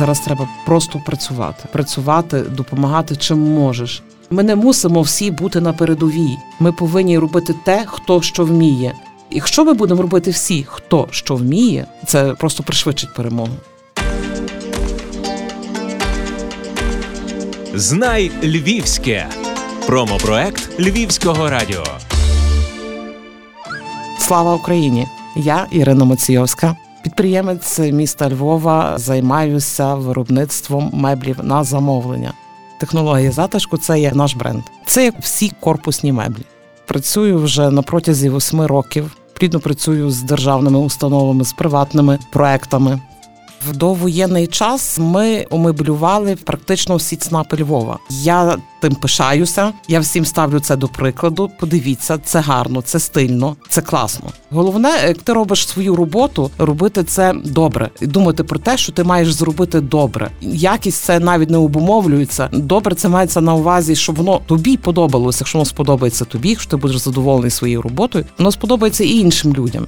Зараз треба просто працювати, працювати, допомагати чим можеш. Ми не мусимо всі бути на передовій. Ми повинні робити те, хто що вміє. Якщо ми будемо робити всі, хто що вміє, це просто пришвидшить перемогу. Знай Львівське. Промопроект Львівського радіо. Слава Україні! Я Ірина Моційовська, підприємець міста Львова. Займаюся виробництвом меблів на замовлення. Технологія затишку це є наш бренд. Це як всі корпусні меблі. Працюю вже на протязі восьми років. Плідно працюю з державними установами, з приватними проектами. В довоєнний час ми омеблювали практично всі ЦНАПи Львова. Я тим пишаюся. Я всім ставлю це до прикладу. Подивіться, це гарно, це стильно, це класно. Головне, як ти робиш свою роботу, робити це добре і думати про те, що ти маєш зробити добре. Якість це навіть не обумовлюється. Добре, це мається на увазі, щоб воно тобі подобалося. Якщо воно сподобається тобі, якщо ти будеш задоволений своєю роботою, воно сподобається і іншим людям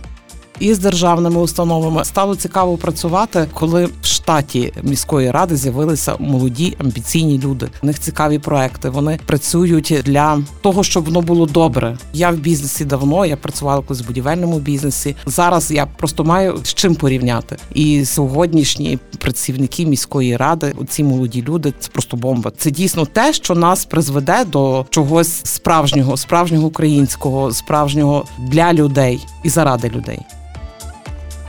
і з державними установами стало цікаво працювати, коли в штаті міської ради з'явилися молоді амбіційні люди. У них цікаві проекти. Вони працюють для того, щоб воно було добре. Я в бізнесі давно. Я працювала колись в будівельному бізнесі. Зараз я просто маю з чим порівняти. І сьогоднішні працівники міської ради, ці молоді люди, це просто бомба. Це дійсно те, що нас призведе до чогось справжнього, справжнього українського, справжнього для людей і заради людей.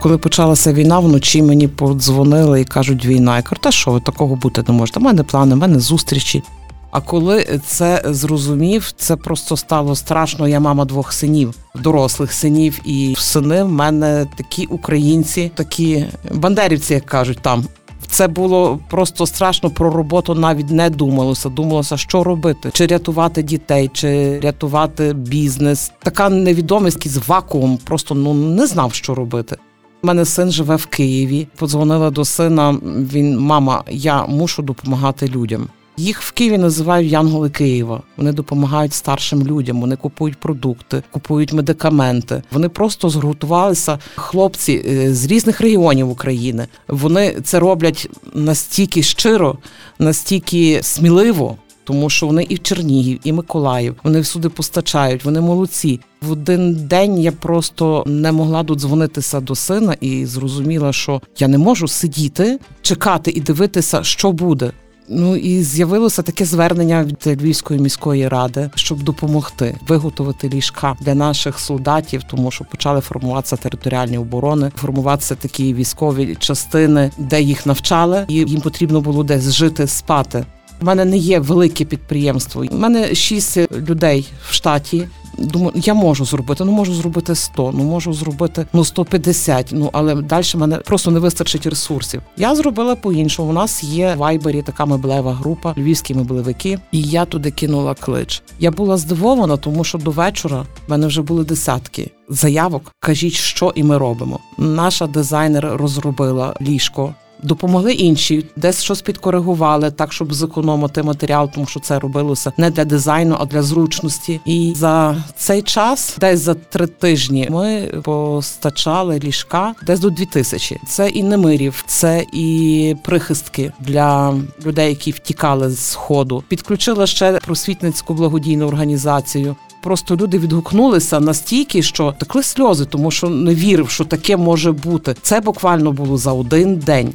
Коли почалася війна, вночі мені подзвонили і кажуть, війна. Я кажу, та що ви такого бути не можете? У мене плани, у мене зустрічі. А коли це зрозумів, це просто стало страшно. Я мама двох синів, дорослих синів, і сини в мене такі українці, такі бандерівці, як кажуть там. Це було просто страшно про роботу. Навіть не думалося. Думалося, що робити, чи рятувати дітей, чи рятувати бізнес. Така невідомість з вакуум. Просто ну не знав, що робити. У мене син живе в Києві. Подзвонила до сина. Він, мама, я мушу допомагати людям. Їх в Києві називають Янголи Києва. Вони допомагають старшим людям. Вони купують продукти, купують медикаменти. Вони просто згуртувалися. Хлопці е, з різних регіонів України. Вони це роблять настільки щиро, настільки сміливо тому що вони і в Чернігів, і Миколаїв, вони всюди постачають, вони молодці. В один день я просто не могла додзвонитися до сина і зрозуміла, що я не можу сидіти, чекати і дивитися, що буде. Ну і з'явилося таке звернення від Львівської міської ради, щоб допомогти виготовити ліжка для наших солдатів, тому що почали формуватися територіальні оборони, формуватися такі військові частини, де їх навчали, і їм потрібно було десь жити, спати. У мене не є велике підприємство. У мене шість людей в штаті. Думаю, я можу зробити, ну можу зробити 100, ну можу зробити ну 150, Ну але далі мене просто не вистачить ресурсів. Я зробила по-іншому. У нас є в Вайбері така меблева група, львівські меблевики, і я туди кинула клич. Я була здивована, тому що до вечора в мене вже були десятки заявок. Кажіть, що і ми робимо. Наша дизайнер розробила ліжко допомогли інші, десь щось підкоригували так, щоб зекономити матеріал, тому що це робилося не для дизайну, а для зручності. І за цей час, десь за три тижні, ми постачали ліжка десь до дві тисячі. Це і немирів, це і прихистки для людей, які втікали з сходу. Підключила ще просвітницьку благодійну організацію. Просто люди відгукнулися настільки, що текли сльози, тому що не вірив, що таке може бути. Це буквально було за один день.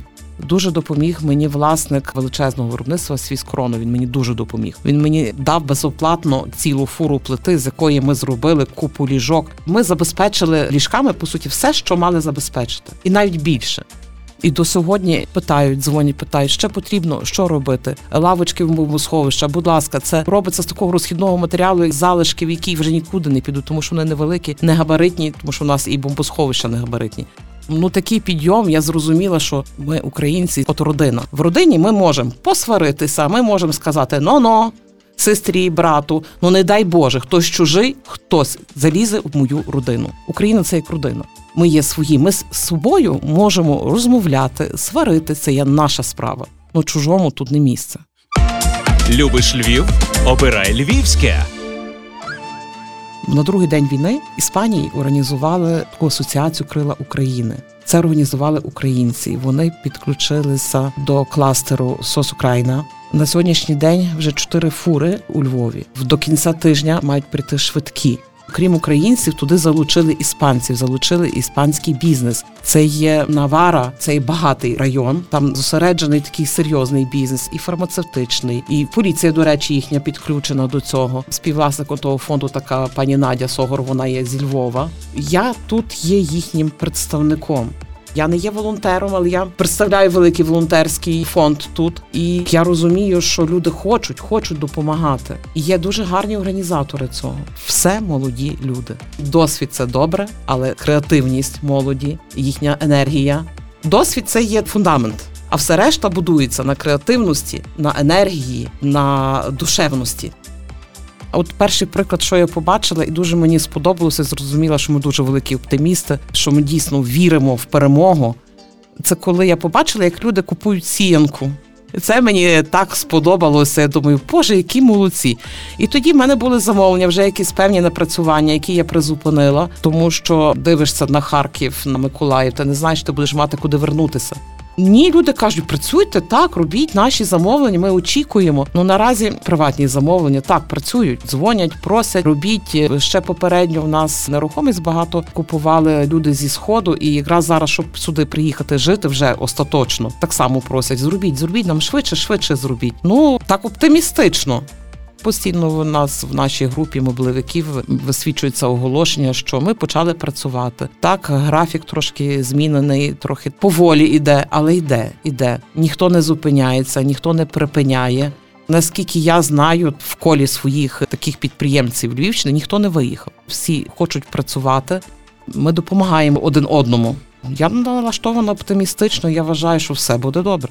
Дуже допоміг мені власник величезного виробництва свій корону. Він мені дуже допоміг. Він мені дав безоплатно цілу фуру плити, з якої ми зробили купу ліжок. Ми забезпечили ліжками по суті все, що мали забезпечити, і навіть більше. І до сьогодні питають, дзвонять, питають, ще потрібно що робити. Лавочки в бомбосховища. Будь ласка, це робиться з такого розхідного матеріалу, як залишків, які вже нікуди не підуть, тому що вони невеликі, не габаритні, тому що у нас і бомбосховища не габаритні. Ну такий підйом. Я зрозуміла, що ми українці, от родина. В родині ми можемо посваритися, ми можемо сказати но-но, сестрі, брату. Ну не дай Боже, хтось чужий, хтось залізе в мою родину. Україна це як родина. Ми є свої. Ми з собою можемо розмовляти, сварити. Це є наша справа. Ну чужому тут не місце. Любиш Львів? Обирай Львівське. На другий день війни Іспанії організували таку асоціацію Крила України. Це організували українці. Вони підключилися до кластеру СОС Україна. На сьогоднішній день вже чотири фури у Львові. До кінця тижня мають прийти швидкі. Крім українців, туди залучили іспанців, залучили іспанський бізнес. Це є Навара, це є багатий район. Там зосереджений такий серйозний бізнес, і фармацевтичний, і поліція, до речі, їхня підключена до цього. Співвласником того фонду така пані Надя Согор. Вона є зі Львова. Я тут є їхнім представником. Я не є волонтером, але я представляю великий волонтерський фонд тут. І я розумію, що люди хочуть, хочуть допомагати. І є дуже гарні організатори цього. Все молоді люди. Досвід це добре, але креативність молоді, їхня енергія. Досвід це є фундамент. А все решта будується на креативності, на енергії, на душевності. От перший приклад, що я побачила, і дуже мені сподобалося, зрозуміла, що ми дуже великі оптимісти, що ми дійсно віримо в перемогу. Це коли я побачила, як люди купують сіянку. Це мені так сподобалося. Я думаю, боже, які молодці. І тоді в мене були замовлення, вже якісь певні напрацювання, які я призупинила, тому що дивишся на Харків, на Миколаїв, ти не знаєш, ти будеш мати куди вернутися. Ні, люди кажуть, працюйте так, робіть наші замовлення. Ми очікуємо. Ну наразі приватні замовлення так працюють, дзвонять, просять, робіть ще попередньо. В нас нерухомість багато купували люди зі сходу, і якраз зараз, щоб сюди приїхати жити, вже остаточно так само просять. Зробіть, зробіть нам швидше, швидше зробіть. Ну так оптимістично. Постійно в нас в нашій групі мобливиків висвічується оголошення, що ми почали працювати. Так, графік трошки змінений, трохи поволі йде, але йде, йде. Ніхто не зупиняється, ніхто не припиняє. Наскільки я знаю, в колі своїх таких підприємців Львівщини ніхто не виїхав. Всі хочуть працювати. Ми допомагаємо один одному. Я налаштована оптимістично. Я вважаю, що все буде добре.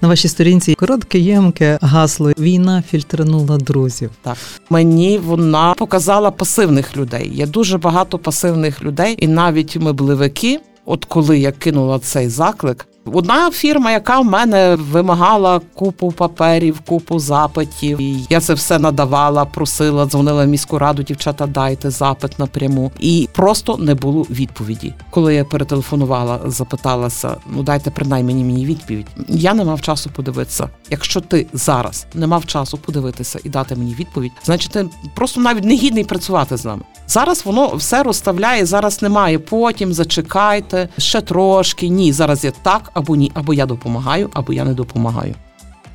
На вашій сторінці коротке ємке гасло Війна фільтранула друзів. Так мені вона показала пасивних людей. Є дуже багато пасивних людей, і навіть мебливики. От коли я кинула цей заклик, Одна фірма, яка в мене вимагала купу паперів, купу запитів. І Я це все надавала, просила, дзвонила в міську раду, дівчата, дайте запит напряму. І просто не було відповіді. Коли я перетелефонувала, запиталася: ну дайте принаймні мені відповідь. Я не мав часу подивитися. Якщо ти зараз не мав часу подивитися і дати мені відповідь, значить ти просто навіть не гідний працювати з нами. Зараз воно все розставляє. Зараз немає. Потім зачекайте ще трошки. Ні, зараз є так або ні, або я допомагаю, або я не допомагаю.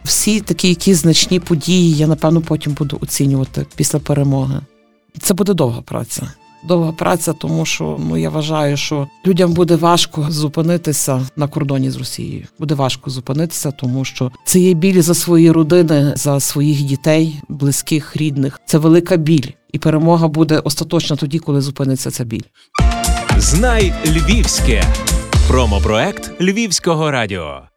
Всі такі якісь значні події, я напевно потім буду оцінювати після перемоги. Це буде довга праця. Довга праця, тому що ну я вважаю, що людям буде важко зупинитися на кордоні з Росією. Буде важко зупинитися, тому що це є біль за свої родини, за своїх дітей, близьких, рідних. Це велика біль, і перемога буде остаточна тоді, коли зупиниться ця біль. Знай Львівське промопроект Львівського радіо.